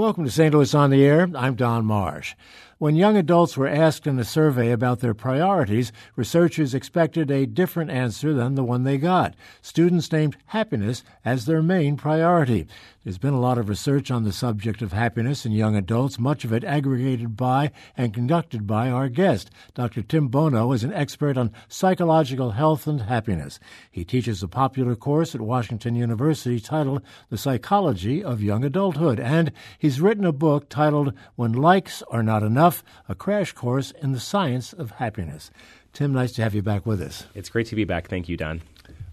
Welcome to St. Louis on the Air. I'm Don Marsh. When young adults were asked in a survey about their priorities, researchers expected a different answer than the one they got. Students named happiness as their main priority. There's been a lot of research on the subject of happiness in young adults, much of it aggregated by and conducted by our guest. Dr. Tim Bono is an expert on psychological health and happiness. He teaches a popular course at Washington University titled The Psychology of Young Adulthood, and he's written a book titled When Likes Are Not Enough A crash course in the science of happiness. Tim, nice to have you back with us. It's great to be back. Thank you, Don.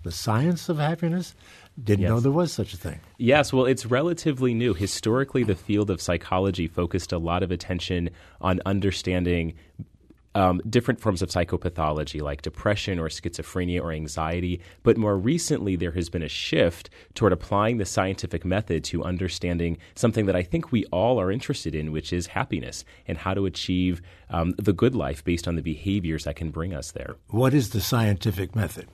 The science of happiness? Didn't yes. know there was such a thing. Yes, well, it's relatively new. Historically, the field of psychology focused a lot of attention on understanding um, different forms of psychopathology like depression or schizophrenia or anxiety. But more recently, there has been a shift toward applying the scientific method to understanding something that I think we all are interested in, which is happiness and how to achieve um, the good life based on the behaviors that can bring us there. What is the scientific method?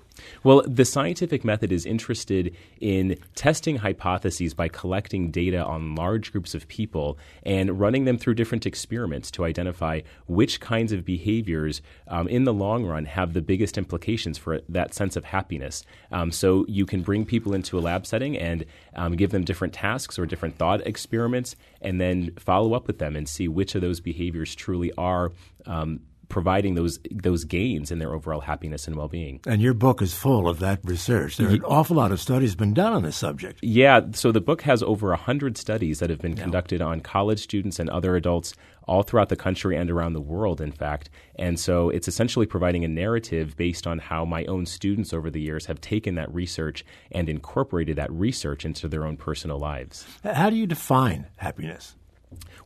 Well, the scientific method is interested in testing hypotheses by collecting data on large groups of people and running them through different experiments to identify which kinds of behaviors um, in the long run have the biggest implications for that sense of happiness. Um, so you can bring people into a lab setting and um, give them different tasks or different thought experiments and then follow up with them and see which of those behaviors truly are um, providing those those gains in their overall happiness and well-being. And your book is full of that research. There are an awful lot of studies been done on this subject. Yeah, so the book has over 100 studies that have been yeah. conducted on college students and other adults all throughout the country and around the world, in fact. And so it's essentially providing a narrative based on how my own students over the years have taken that research and incorporated that research into their own personal lives. How do you define happiness?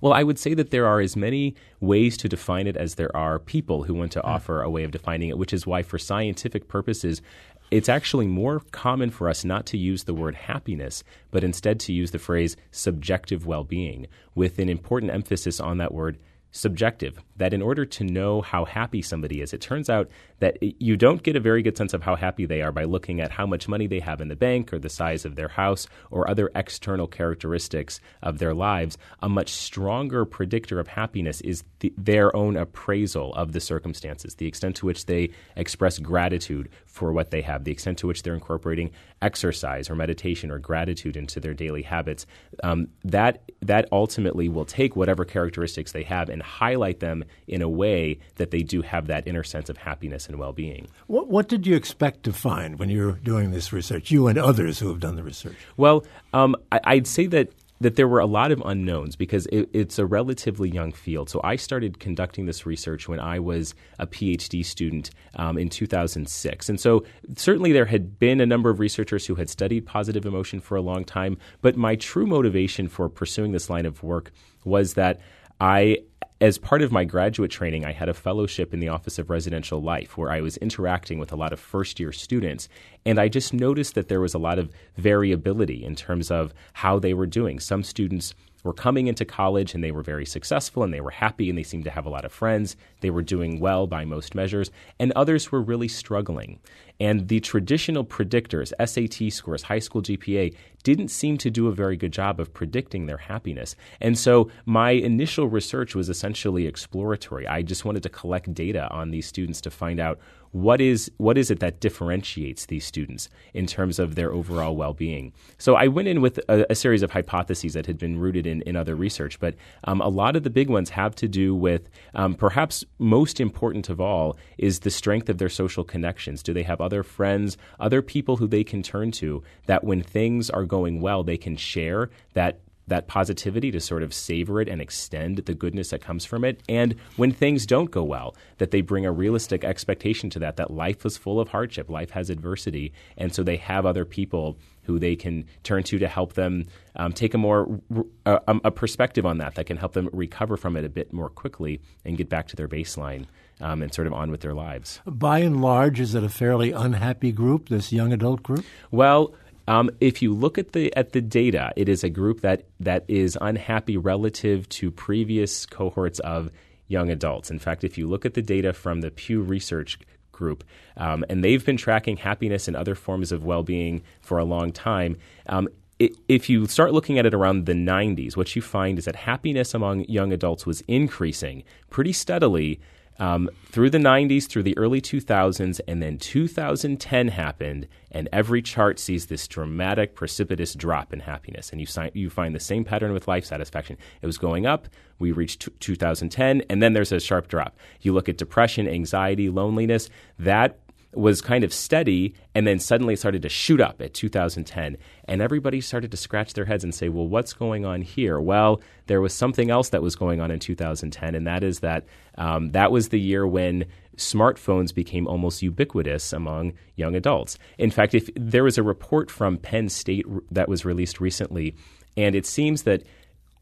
Well, I would say that there are as many ways to define it as there are people who want to hmm. offer a way of defining it, which is why, for scientific purposes, it's actually more common for us not to use the word happiness, but instead to use the phrase subjective well being, with an important emphasis on that word subjective. That in order to know how happy somebody is, it turns out that you don't get a very good sense of how happy they are by looking at how much money they have in the bank or the size of their house or other external characteristics of their lives. A much stronger predictor of happiness is the, their own appraisal of the circumstances, the extent to which they express gratitude for what they have, the extent to which they're incorporating exercise or meditation or gratitude into their daily habits. Um, that that ultimately will take whatever characteristics they have and highlight them in a way that they do have that inner sense of happiness and well being. What, what, did you expect to find when you were doing this research, you and others who have done the research? Well, um, I, I'd say that that there were a lot of unknowns because it, it's a relatively young field. So I started conducting this research when I was a PhD student um, in 2006. And so certainly there had been a number of researchers who had studied positive emotion for a long time. But my true motivation for pursuing this line of work was that I as part of my graduate training, I had a fellowship in the Office of Residential Life where I was interacting with a lot of first year students. And I just noticed that there was a lot of variability in terms of how they were doing. Some students were coming into college and they were very successful and they were happy and they seemed to have a lot of friends. They were doing well by most measures. And others were really struggling. And the traditional predictors, SAT scores, high school GPA, didn't seem to do a very good job of predicting their happiness. And so my initial research was essentially exploratory. I just wanted to collect data on these students to find out what is what is it that differentiates these students in terms of their overall well-being so i went in with a, a series of hypotheses that had been rooted in, in other research but um, a lot of the big ones have to do with um, perhaps most important of all is the strength of their social connections do they have other friends other people who they can turn to that when things are going well they can share that that positivity to sort of savor it and extend the goodness that comes from it. And when things don't go well, that they bring a realistic expectation to that, that life is full of hardship, life has adversity. And so they have other people who they can turn to to help them um, take a more uh, a perspective on that that can help them recover from it a bit more quickly and get back to their baseline um, and sort of on with their lives. By and large, is it a fairly unhappy group, this young adult group? Well, um, if you look at the at the data, it is a group that that is unhappy relative to previous cohorts of young adults. In fact, if you look at the data from the Pew Research Group, um, and they've been tracking happiness and other forms of well being for a long time. Um, if you start looking at it around the 90s, what you find is that happiness among young adults was increasing pretty steadily um, through the 90s, through the early 2000s, and then 2010 happened, and every chart sees this dramatic, precipitous drop in happiness. And you, si- you find the same pattern with life satisfaction. It was going up, we reached t- 2010, and then there's a sharp drop. You look at depression, anxiety, loneliness, that was kind of steady and then suddenly started to shoot up at 2010. And everybody started to scratch their heads and say, well, what's going on here? Well, there was something else that was going on in 2010, and that is that um, that was the year when smartphones became almost ubiquitous among young adults. In fact, if there was a report from Penn State that was released recently, and it seems that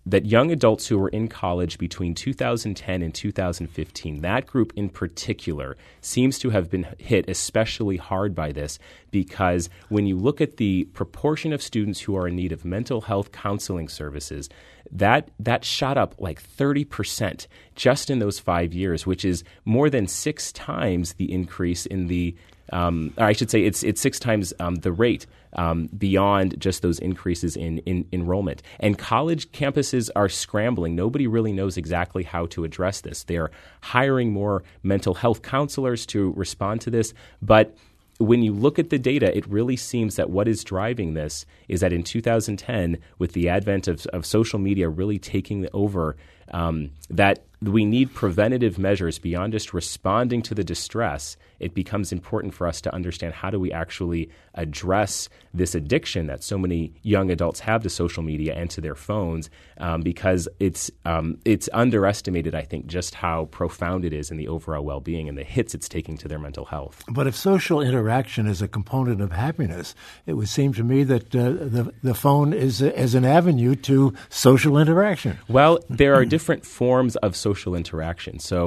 that young adults who were in college between 2010 and 2015, that group in particular, seems to have been hit especially hard by this because when you look at the proportion of students who are in need of mental health counseling services, that, that shot up like 30% just in those five years, which is more than six times the increase in the um, I should say it's it's six times um, the rate um, beyond just those increases in, in enrollment. And college campuses are scrambling. Nobody really knows exactly how to address this. They're hiring more mental health counselors to respond to this, but when you look at the data, it really seems that what is driving this is that in 2010, with the advent of, of social media really taking over, um, that we need preventative measures beyond just responding to the distress. It becomes important for us to understand how do we actually address this addiction that so many young adults have to social media and to their phones, um, because it's um, it's underestimated, I think, just how profound it is in the overall well-being and the hits it's taking to their mental health. But if social interaction is a component of happiness, it would seem to me that uh, the the phone is as an avenue to social interaction. Well, there are different forms of social interaction. So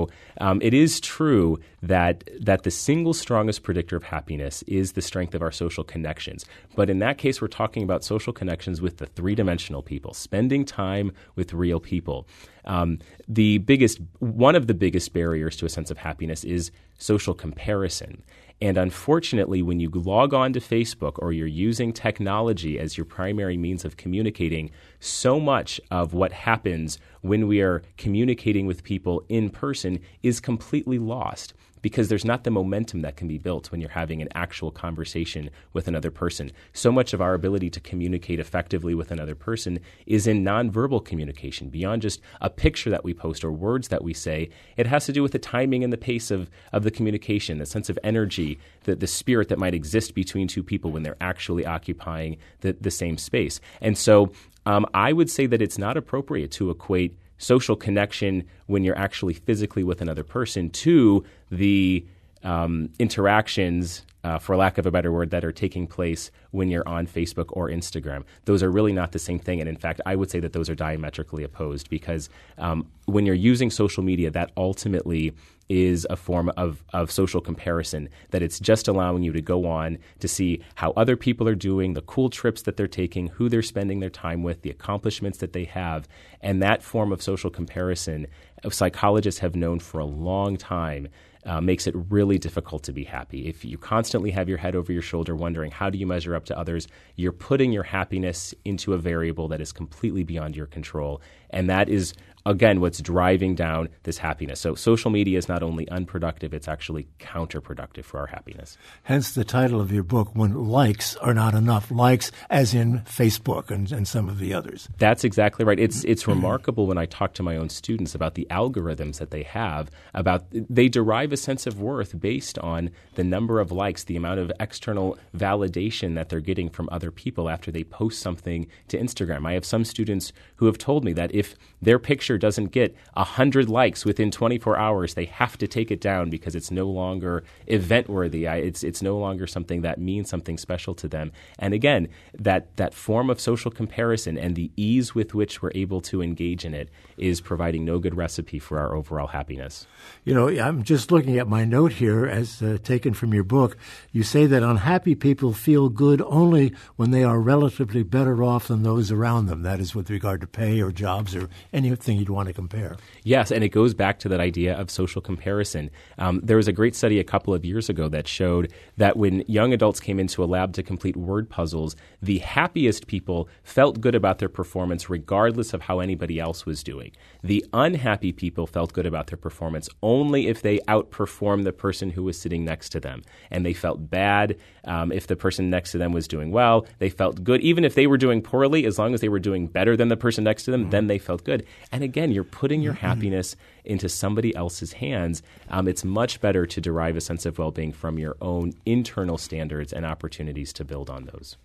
um, it is true that that the single strongest predictor of happiness is the strength of our social connections. But in that case, we're talking about social connections with the three dimensional people, spending time with real people. Um, the biggest, one of the biggest barriers to a sense of happiness is social comparison. And unfortunately, when you log on to Facebook or you're using technology as your primary means of communicating, so much of what happens when we are communicating with people in person is completely lost because there's not the momentum that can be built when you're having an actual conversation with another person. So much of our ability to communicate effectively with another person is in nonverbal communication, beyond just a picture that we post or words that we say. It has to do with the timing and the pace of, of the communication, the sense of energy, the, the spirit that might exist between two people when they're actually occupying the, the same space. And so um, I would say that it's not appropriate to equate social connection when you're actually physically with another person to the um, interactions, uh, for lack of a better word, that are taking place when you're on Facebook or Instagram. Those are really not the same thing. And in fact, I would say that those are diametrically opposed because um, when you're using social media, that ultimately is a form of, of social comparison, that it's just allowing you to go on to see how other people are doing, the cool trips that they're taking, who they're spending their time with, the accomplishments that they have. And that form of social comparison, psychologists have known for a long time uh, makes it really difficult to be happy. If you constantly have your head over your shoulder wondering how do you measure up to others, you're putting your happiness into a variable that is completely beyond your control. And that is again, what's driving down this happiness. So social media is not only unproductive, it's actually counterproductive for our happiness. Hence the title of your book, When Likes Are Not Enough. Likes as in Facebook and, and some of the others. That's exactly right. It's, it's remarkable when I talk to my own students about the algorithms that they have, about they derive a sense of worth based on the number of likes, the amount of external validation that they're getting from other people after they post something to Instagram. I have some students who have told me that if their picture doesn't get 100 likes within 24 hours, they have to take it down because it's no longer event worthy. It's, it's no longer something that means something special to them. And again, that, that form of social comparison and the ease with which we're able to engage in it is providing no good recipe for our overall happiness. You know, I'm just looking looking at my note here, as uh, taken from your book, you say that unhappy people feel good only when they are relatively better off than those around them. That is with regard to pay or jobs or anything you'd want to compare. Yes, and it goes back to that idea of social comparison. Um, there was a great study a couple of years ago that showed that when young adults came into a lab to complete word puzzles, the happiest people felt good about their performance regardless of how anybody else was doing. The unhappy people felt good about their performance only if they outperformed the person who was sitting next to them. And they felt bad um, if the person next to them was doing well. They felt good even if they were doing poorly, as long as they were doing better than the person next to them, mm-hmm. then they felt good. And again, you're putting your mm-hmm. happiness into somebody else's hands. Um, it's much better to derive a sense of well being from your own internal standards and opportunities to build on those.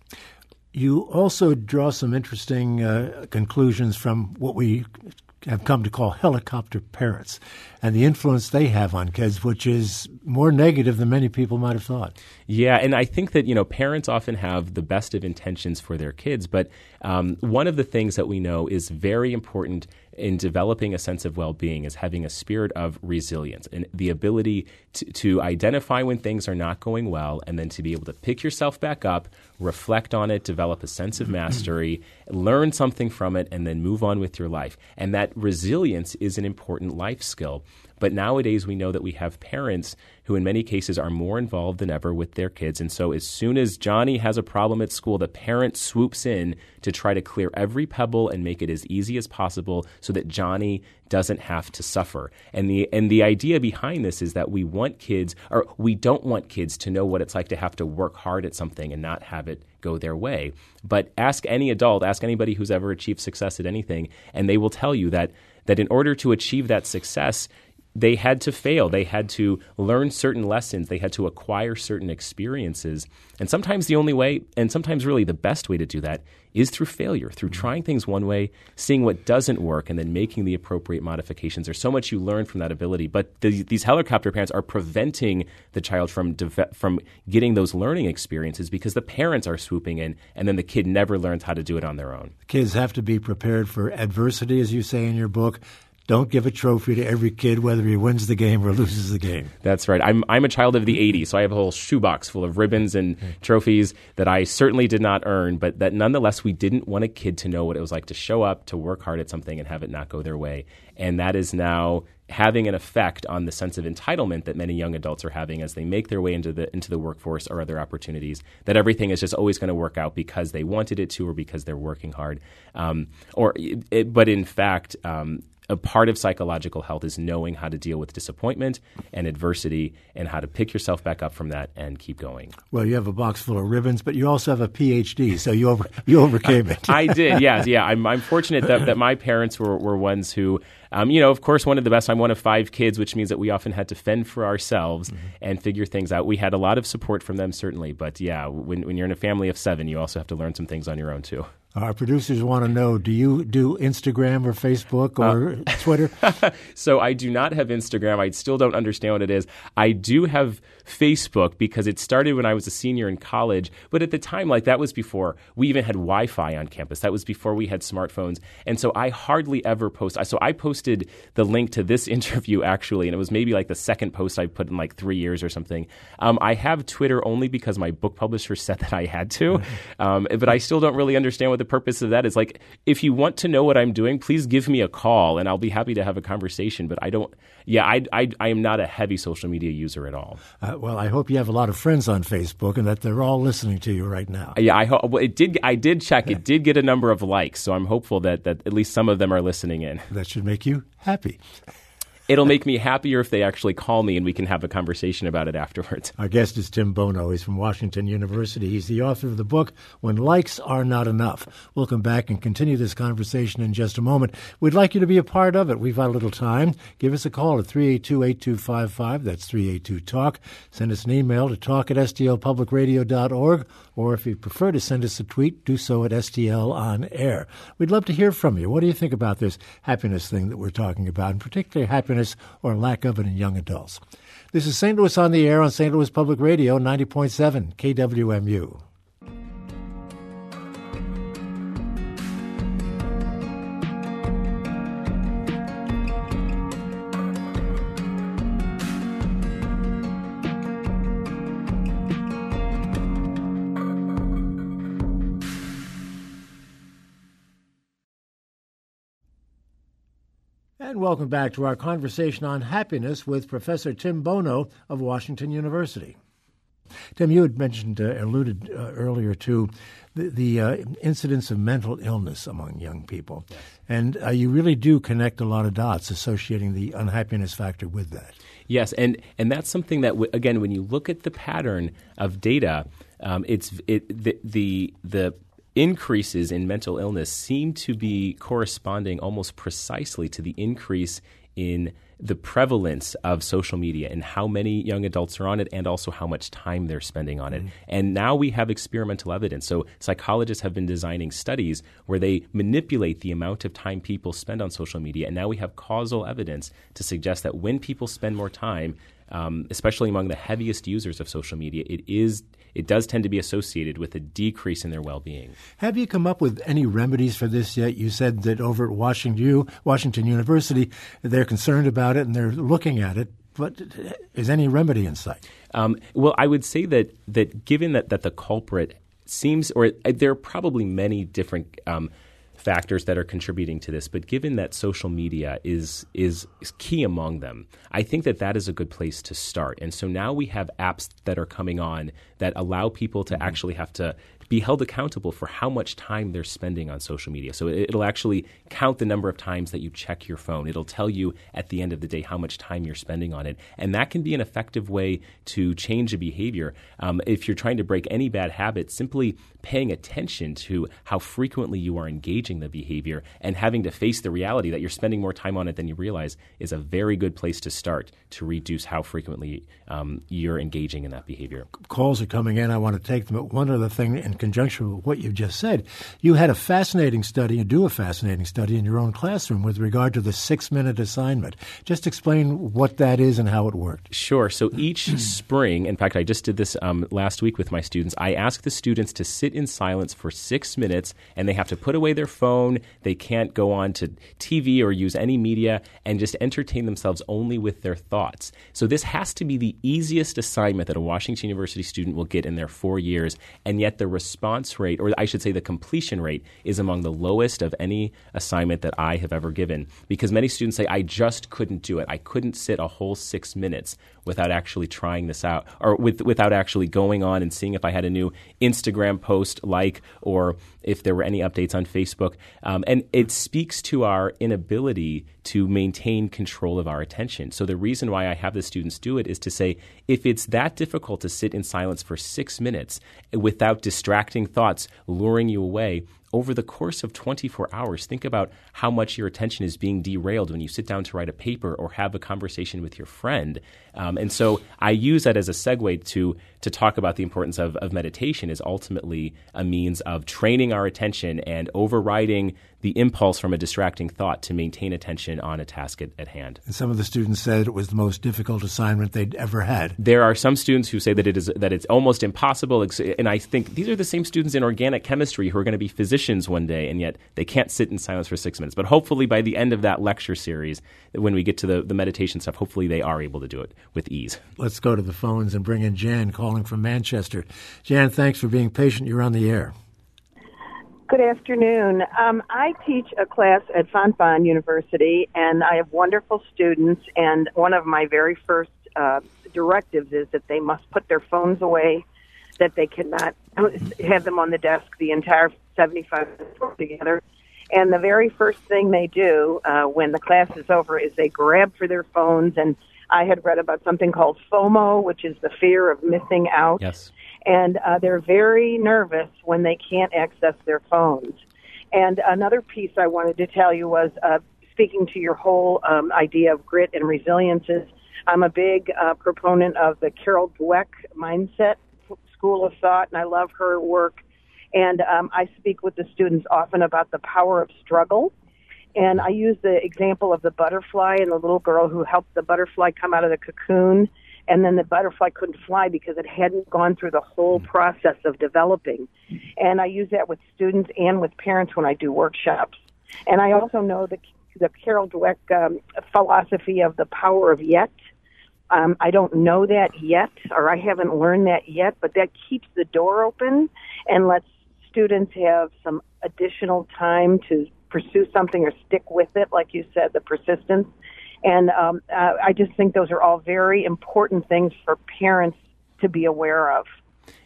You also draw some interesting uh, conclusions from what we have come to call helicopter parents and the influence they have on kids, which is more negative than many people might have thought. Yeah, and I think that you know parents often have the best of intentions for their kids, but um, one of the things that we know is very important in developing a sense of well-being is having a spirit of resilience and the ability to, to identify when things are not going well and then to be able to pick yourself back up reflect on it develop a sense of mastery learn something from it and then move on with your life. And that resilience is an important life skill but nowadays, we know that we have parents who, in many cases, are more involved than ever with their kids. And so, as soon as Johnny has a problem at school, the parent swoops in to try to clear every pebble and make it as easy as possible so that Johnny doesn't have to suffer. And the and the idea behind this is that we want kids or we don't want kids to know what it's like to have to work hard at something and not have it go their way. But ask any adult, ask anybody who's ever achieved success at anything, and they will tell you that that in order to achieve that success, they had to fail. They had to learn certain lessons. They had to acquire certain experiences. And sometimes the only way, and sometimes really the best way to do that, is through failure, through trying things one way, seeing what doesn't work, and then making the appropriate modifications. There's so much you learn from that ability. But the, these helicopter parents are preventing the child from, from getting those learning experiences because the parents are swooping in, and then the kid never learns how to do it on their own. Kids have to be prepared for adversity, as you say in your book. Don't give a trophy to every kid, whether he wins the game or loses the game. That's right. I'm, I'm a child of the 80s, so I have a whole shoebox full of ribbons and trophies that I certainly did not earn, but that nonetheless, we didn't want a kid to know what it was like to show up, to work hard at something, and have it not go their way. And that is now having an effect on the sense of entitlement that many young adults are having as they make their way into the into the workforce or other opportunities. That everything is just always going to work out because they wanted it to or because they're working hard. Um, or, it, but in fact, um, a part of psychological health is knowing how to deal with disappointment and adversity and how to pick yourself back up from that and keep going. Well, you have a box full of ribbons, but you also have a PhD, so you over, you overcame it. I did, yes, yeah. I'm, I'm fortunate that, that my parents were, were ones who um, you know, of course, one of the best. I'm one of five kids, which means that we often had to fend for ourselves mm-hmm. and figure things out. We had a lot of support from them, certainly, but yeah, when, when you're in a family of seven, you also have to learn some things on your own too. Our producers want to know do you do Instagram or Facebook or uh, Twitter? so I do not have Instagram. I still don't understand what it is. I do have Facebook because it started when I was a senior in college. But at the time, like that was before we even had Wi Fi on campus. That was before we had smartphones. And so I hardly ever post. So I posted the link to this interview actually, and it was maybe like the second post I put in like three years or something. Um, I have Twitter only because my book publisher said that I had to. Um, but I still don't really understand what the purpose of that is. Like, if you want to know what I'm doing, please give me a call and I'll be happy to have a conversation. But I don't, yeah, I, I, I am not a heavy social media user at all. Uh, well, I hope you have a lot of friends on Facebook and that they're all listening to you right now. Yeah, I hope. Well, it did. I did check. It did get a number of likes, so I'm hopeful that that at least some of them are listening in. That should make you happy it'll make me happier if they actually call me and we can have a conversation about it afterwards. Our guest is Tim Bono. He's from Washington University. He's the author of the book, When Likes Are Not Enough. We'll come back and continue this conversation in just a moment. We'd like you to be a part of it. We've got a little time. Give us a call at 382 8255. That's 382 TALK. Send us an email to talk at stlpublicradio.org or if you prefer to send us a tweet, do so at STL on air. We'd love to hear from you. What do you think about this happiness thing that we're talking about, and particularly happiness or lack of it in young adults? This is St. Louis on the air on St. Louis Public Radio, 90.7 KWMU. Welcome back to our conversation on happiness with Professor Tim Bono of Washington University. Tim, you had mentioned, uh, alluded uh, earlier to the, the uh, incidence of mental illness among young people. Yes. And uh, you really do connect a lot of dots associating the unhappiness factor with that. Yes, and, and that's something that, w- again, when you look at the pattern of data, um, it's it, the, the, the increases in mental illness seem to be corresponding almost precisely to the increase in the prevalence of social media and how many young adults are on it and also how much time they're spending on it. Mm-hmm. And now we have experimental evidence. So psychologists have been designing studies where they manipulate the amount of time people spend on social media. And now we have causal evidence to suggest that when people spend more time, um, especially among the heaviest users of social media, it is it does tend to be associated with a decrease in their well-being. Have you come up with any remedies for this yet? You said that over at Washington, Washington University, they're concerned about it and they're looking at it. But is any remedy in sight? Um, well, I would say that that given that, that the culprit seems, or there are probably many different um, factors that are contributing to this. But given that social media is, is, is key among them, I think that that is a good place to start. And so now we have apps that are coming on that allow people to mm-hmm. actually have to be held accountable for how much time they're spending on social media. So it'll actually count the number of times that you check your phone. It'll tell you at the end of the day how much time you're spending on it. And that can be an effective way to change a behavior. Um, if you're trying to break any bad habit, simply paying attention to how frequently you are engaging the behavior and having to face the reality that you're spending more time on it than you realize is a very good place to start to reduce how frequently um, you're engaging in that behavior. Calls are coming in. I want to take them. But one other thing in conjunction with what you just said, you had a fascinating study, you do a fascinating study in your own classroom with regard to the six minute assignment. Just explain what that is and how it worked. Sure. So each spring, in fact, I just did this um, last week with my students, I ask the students to sit in silence for six minutes and they have to put away their phone. They can't go on to TV or use any media and just entertain themselves only with their thoughts. So this has to be the easiest assignment that a Washington University student will get in their four years, and yet the response rate, or I should say the completion rate, is among the lowest of any assignment that I have ever given because many students say, I just couldn't do it. I couldn't sit a whole six minutes without actually trying this out or with, without actually going on and seeing if I had a new Instagram post like or if there were any updates on Facebook. Um, and it speaks to our inability to maintain control of our attention. So the reason why I have the students do it is to say if it's that difficult to sit in silence for six minutes without distracting thoughts luring you away, over the course of 24 hours, think about how much your attention is being derailed when you sit down to write a paper or have a conversation with your friend. Um, and so I use that as a segue to to talk about the importance of, of meditation is ultimately a means of training our attention and overriding the impulse from a distracting thought to maintain attention on a task at, at hand. And some of the students said it was the most difficult assignment they'd ever had. There are some students who say that it is that it's almost impossible, and I think these are the same students in organic chemistry who are going to be physicians one day, and yet they can't sit in silence for six minutes. But hopefully, by the end of that lecture series, when we get to the, the meditation stuff, hopefully they are able to do it with ease. Let's go to the phones and bring in Jan calling from Manchester. Jan, thanks for being patient. You're on the air. Good afternoon. Um, I teach a class at Fontbonne University, and I have wonderful students. And one of my very first uh, directives is that they must put their phones away, that they cannot have them on the desk the entire 75 minutes together. And the very first thing they do uh, when the class is over is they grab for their phones. And I had read about something called FOMO, which is the fear of missing out. Yes and uh, they're very nervous when they can't access their phones. And another piece I wanted to tell you was uh, speaking to your whole um, idea of grit and resilience. Is I'm a big uh, proponent of the Carol Dweck mindset school of thought, and I love her work. And um, I speak with the students often about the power of struggle. And I use the example of the butterfly and the little girl who helped the butterfly come out of the cocoon and then the butterfly couldn't fly because it hadn't gone through the whole mm. process of developing. And I use that with students and with parents when I do workshops. And I also know the the Carol Dweck um, philosophy of the power of yet. Um, I don't know that yet, or I haven't learned that yet, but that keeps the door open and lets students have some additional time to pursue something or stick with it, like you said, the persistence. And um, uh, I just think those are all very important things for parents to be aware of.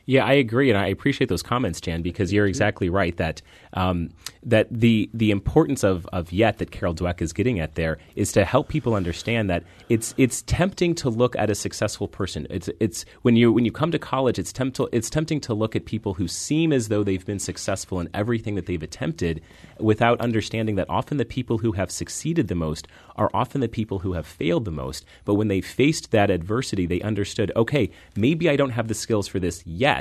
Yeah, I agree, and I appreciate those comments, Jan, because you're exactly right that um, that the the importance of of yet that Carol Dweck is getting at there is to help people understand that it's it's tempting to look at a successful person. It's it's when you when you come to college, it's tempting it's tempting to look at people who seem as though they've been successful in everything that they've attempted, without understanding that often the people who have succeeded the most are often the people who have failed the most. But when they faced that adversity, they understood, okay, maybe I don't have the skills for this yet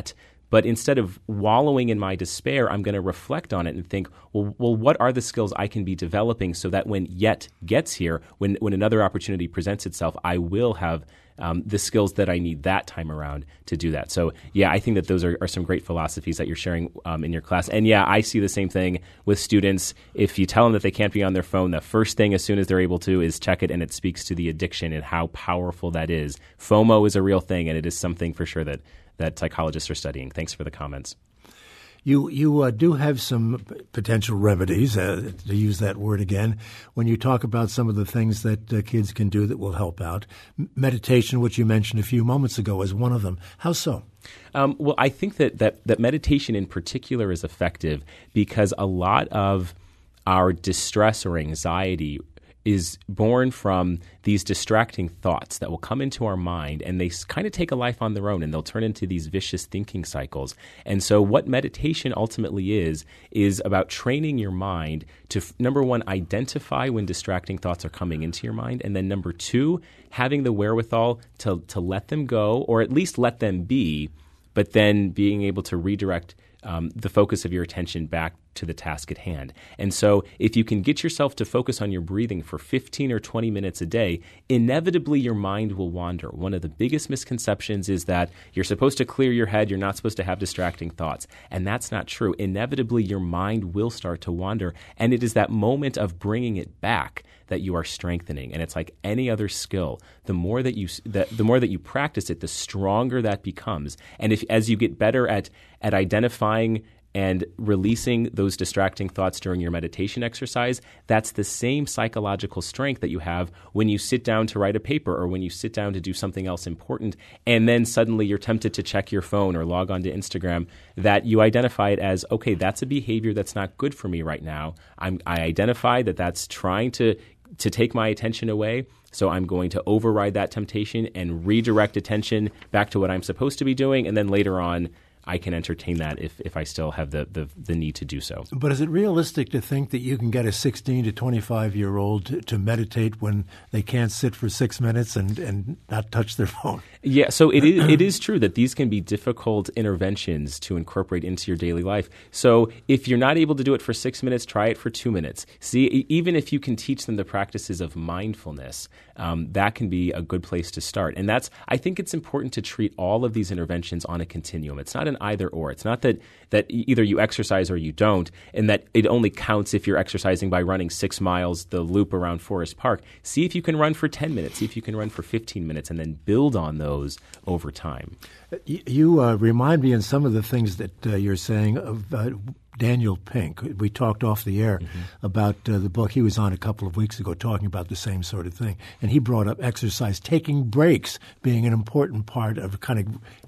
but instead of wallowing in my despair, I'm going to reflect on it and think, well, well, what are the skills I can be developing so that when yet gets here, when, when another opportunity presents itself, I will have um, the skills that I need that time around to do that. So, yeah, I think that those are, are some great philosophies that you're sharing um, in your class. And yeah, I see the same thing with students. If you tell them that they can't be on their phone, the first thing as soon as they're able to is check it, and it speaks to the addiction and how powerful that is. FOMO is a real thing, and it is something for sure that that psychologists are studying. Thanks for the comments. You you uh, do have some potential remedies, uh, to use that word again, when you talk about some of the things that uh, kids can do that will help out. meditation, which you mentioned a few moments ago, is one of them. How so? Um, well, I think that, that that meditation in particular is effective because a lot of our distress or anxiety is born from these distracting thoughts that will come into our mind and they kind of take a life on their own and they'll turn into these vicious thinking cycles. And so, what meditation ultimately is, is about training your mind to, number one, identify when distracting thoughts are coming into your mind. And then, number two, having the wherewithal to, to let them go or at least let them be, but then being able to redirect um, the focus of your attention back to the task at hand. And so, if you can get yourself to focus on your breathing for 15 or 20 minutes a day, inevitably your mind will wander. One of the biggest misconceptions is that you're supposed to clear your head, you're not supposed to have distracting thoughts. And that's not true. Inevitably, your mind will start to wander. And it is that moment of bringing it back that you are strengthening and it's like any other skill the more that you that the more that you practice it the stronger that becomes and if as you get better at at identifying and releasing those distracting thoughts during your meditation exercise, that's the same psychological strength that you have when you sit down to write a paper or when you sit down to do something else important, and then suddenly you're tempted to check your phone or log on to Instagram, that you identify it as, okay, that's a behavior that's not good for me right now. I'm, I identify that that's trying to to take my attention away. So I'm going to override that temptation and redirect attention back to what I'm supposed to be doing. And then later on, I can entertain that if, if I still have the, the, the, need to do so. But is it realistic to think that you can get a 16 to 25 year old to, to meditate when they can't sit for six minutes and, and not touch their phone? Yeah, so it is, it is true that these can be difficult interventions to incorporate into your daily life. So if you're not able to do it for six minutes, try it for two minutes. See, even if you can teach them the practices of mindfulness, um, that can be a good place to start. And that's, I think it's important to treat all of these interventions on a continuum. It's not an either or. It's not that, that either you exercise or you don't, and that it only counts if you're exercising by running six miles the loop around Forest Park. See if you can run for 10 minutes, see if you can run for 15 minutes, and then build on those over time. You uh, remind me in some of the things that uh, you're saying of uh, Daniel Pink. We talked off the air mm-hmm. about uh, the book he was on a couple of weeks ago, talking about the same sort of thing. And he brought up exercise, taking breaks being an important part of kind of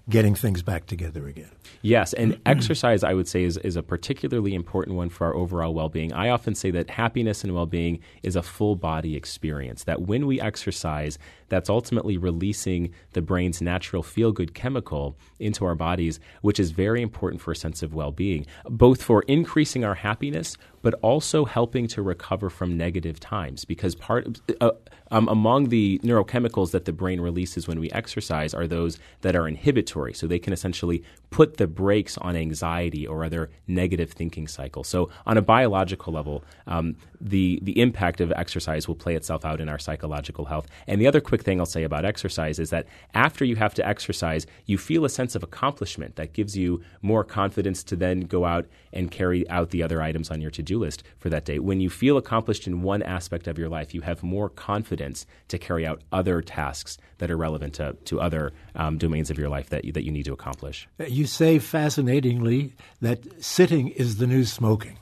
getting things back together again. Yes, and exercise, I would say, is, is a particularly important one for our overall well being. I often say that happiness and well being is a full body experience, that when we exercise, that's ultimately releasing the brain's natural feel good chemical into our bodies, which is very important for a sense of well being, both for increasing our happiness, but also helping to recover from negative times. Because part uh, um, among the neurochemicals that the brain releases when we exercise are those that are inhibitory. So they can essentially put the brakes on anxiety or other negative thinking cycles. So on a biological level, um, the the impact of exercise will play itself out in our psychological health. And the other quick thing I'll say about exercise is that after you have to exercise, you feel a sense of accomplishment that gives you more confidence to then go out and carry out the other items on your to do list for that day. When you feel accomplished in one aspect of your life, you have more confidence to carry out other tasks that are relevant to, to other um, domains of your life that you, that you need to accomplish. You say fascinatingly that sitting is the new smoking.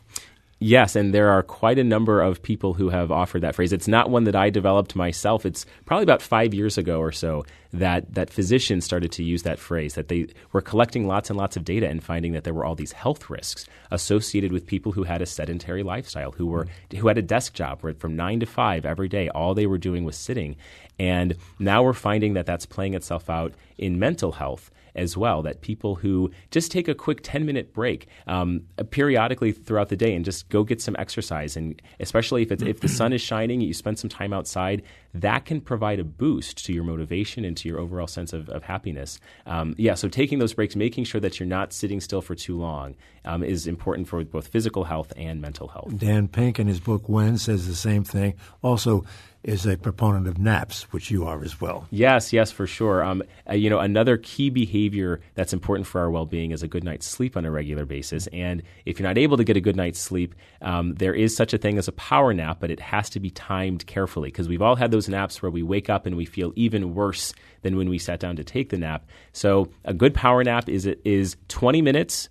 Yes, and there are quite a number of people who have offered that phrase. It's not one that I developed myself. It's probably about five years ago or so that, that physicians started to use that phrase, that they were collecting lots and lots of data and finding that there were all these health risks associated with people who had a sedentary lifestyle, who, were, who had a desk job where from nine to five every day, all they were doing was sitting. And now we're finding that that's playing itself out in mental health as well. That people who just take a quick 10 minute break um, periodically throughout the day and just go get some exercise, and especially if, if the sun is shining, you spend some time outside, that can provide a boost to your motivation and to your overall sense of, of happiness. Um, yeah, so taking those breaks, making sure that you're not sitting still for too long um, is important for both physical health and mental health. Dan Pink in his book When says the same thing. Also, is a proponent of naps, which you are as well. Yes, yes, for sure. Um, uh, you know, another key behavior that's important for our well-being is a good night's sleep on a regular basis. And if you're not able to get a good night's sleep, um, there is such a thing as a power nap, but it has to be timed carefully because we've all had those naps where we wake up and we feel even worse than when we sat down to take the nap. So a good power nap is is 20 minutes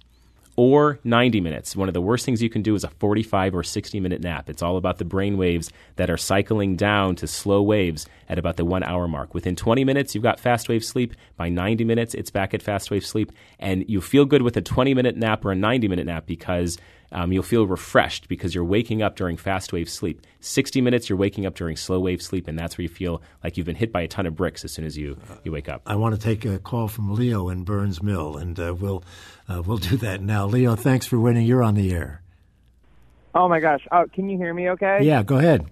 or 90 minutes. One of the worst things you can do is a 45 or 60 minute nap. It's all about the brain waves that are cycling down to slow waves at about the one hour mark. Within 20 minutes, you've got fast wave sleep. By 90 minutes, it's back at fast wave sleep. And you feel good with a 20 minute nap or a 90 minute nap because um, you'll feel refreshed because you're waking up during fast wave sleep. 60 minutes, you're waking up during slow wave sleep, and that's where you feel like you've been hit by a ton of bricks as soon as you, you wake up. I want to take a call from Leo in Byrnes Mill, and uh, we'll, uh, we'll do that now. Leo, thanks for waiting. You're on the air. Oh, my gosh. Uh, can you hear me okay? Yeah, go ahead.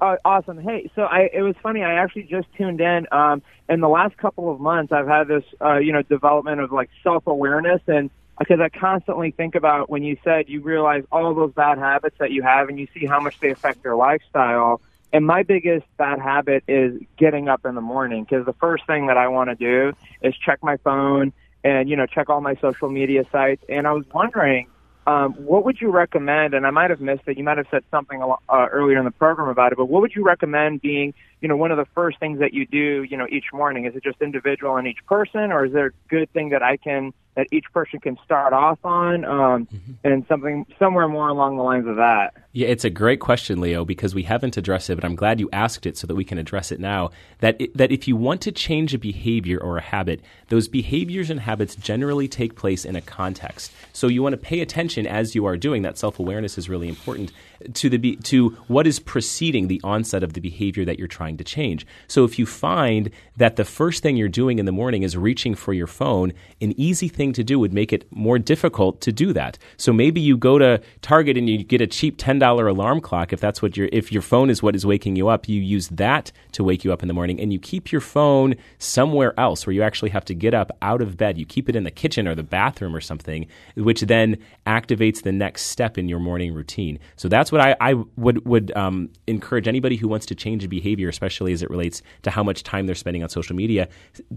Uh, awesome. Hey, so I it was funny. I actually just tuned in. Um, in the last couple of months, I've had this, uh, you know, development of like self awareness, and because I constantly think about when you said you realize all those bad habits that you have and you see how much they affect your lifestyle. And my biggest bad habit is getting up in the morning because the first thing that I want to do is check my phone and, you know, check all my social media sites. And I was wondering, um, what would you recommend? And I might have missed it. You might have said something uh, earlier in the program about it, but what would you recommend being, you know, one of the first things that you do, you know, each morning? Is it just individual in each person, or is there a good thing that I can that each person can start off on, um, mm-hmm. and something somewhere more along the lines of that? Yeah, it's a great question, Leo, because we haven't addressed it, but I'm glad you asked it so that we can address it now. That it, that if you want to change a behavior or a habit, those behaviors and habits generally take place in a context. So you want to pay attention as you are doing. That self awareness is really important to the to what is preceding the onset of the behavior that you're trying to change. So if you find that the first thing you're doing in the morning is reaching for your phone, an easy thing to do would make it more difficult to do that. So maybe you go to Target and you get a cheap $10 alarm clock if that's what your if your phone is what is waking you up, you use that to wake you up in the morning and you keep your phone somewhere else where you actually have to get up out of bed. You keep it in the kitchen or the bathroom or something, which then activates the next step in your morning routine. So that's that's what I, I would would um, encourage anybody who wants to change behavior, especially as it relates to how much time they're spending on social media.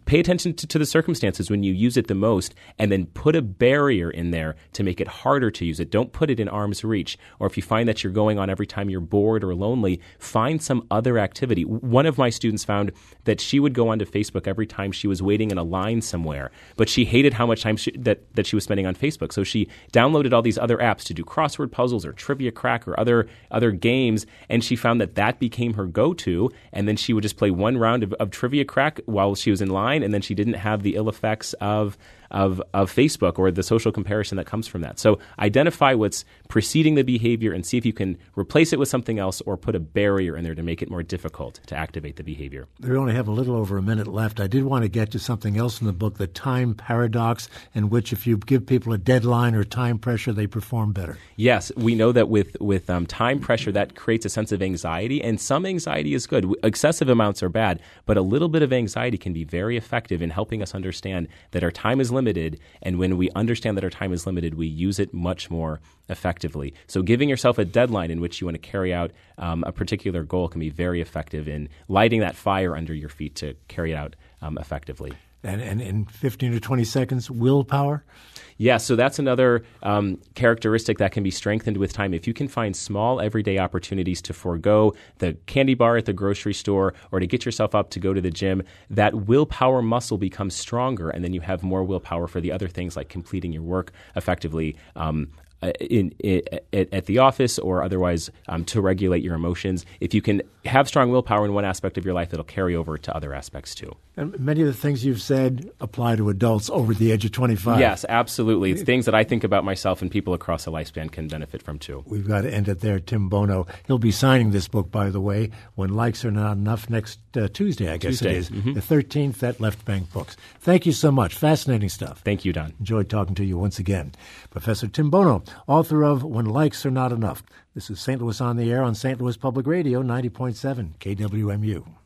Pay attention to, to the circumstances when you use it the most, and then put a barrier in there to make it harder to use it. Don't put it in arm's reach. Or if you find that you're going on every time you're bored or lonely, find some other activity. One of my students found that she would go onto Facebook every time she was waiting in a line somewhere, but she hated how much time she, that that she was spending on Facebook. So she downloaded all these other apps to do crossword puzzles or trivia crack or other other games, and she found that that became her go-to. And then she would just play one round of, of trivia crack while she was in line, and then she didn't have the ill effects of of, of Facebook or the social comparison that comes from that. So identify what's preceding the behavior and see if you can replace it with something else or put a barrier in there to make it more difficult to activate the behavior. We only have a little over a minute left. I did want to get to something else in the book, the time paradox, in which if you give people a deadline or time pressure, they perform better. Yes, we know that with with um, time pressure, that creates a sense of anxiety, and some anxiety is good. Excessive amounts are bad, but a little bit of anxiety can be very effective in helping us understand that our time is limited limited. And when we understand that our time is limited, we use it much more effectively. So, giving yourself a deadline in which you want to carry out um, a particular goal can be very effective in lighting that fire under your feet to carry it out um, effectively. And, and in 15 to 20 seconds, willpower? Yeah, so that's another um, characteristic that can be strengthened with time. If you can find small everyday opportunities to forego the candy bar at the grocery store or to get yourself up to go to the gym, that willpower muscle becomes stronger, and then you have more willpower for the other things like completing your work effectively. Um, in, in at, at, the office or otherwise um, to regulate your emotions. If you can have strong willpower in one aspect of your life, it'll carry over to other aspects too. And many of the things you've said apply to adults over the age of 25. Yes, absolutely. It's things that I think about myself and people across the lifespan can benefit from too. We've got to end it there. Tim Bono. He'll be signing this book, by the way, when likes are not enough next uh, Tuesday, I guess Tuesday. it is, mm-hmm. the 13th at Left Bank Books. Thank you so much. Fascinating stuff. Thank you, Don. Enjoyed talking to you once again. Professor Tim Bono, author of When Likes Are Not Enough. This is St. Louis on the Air on St. Louis Public Radio, 90.7 KWMU.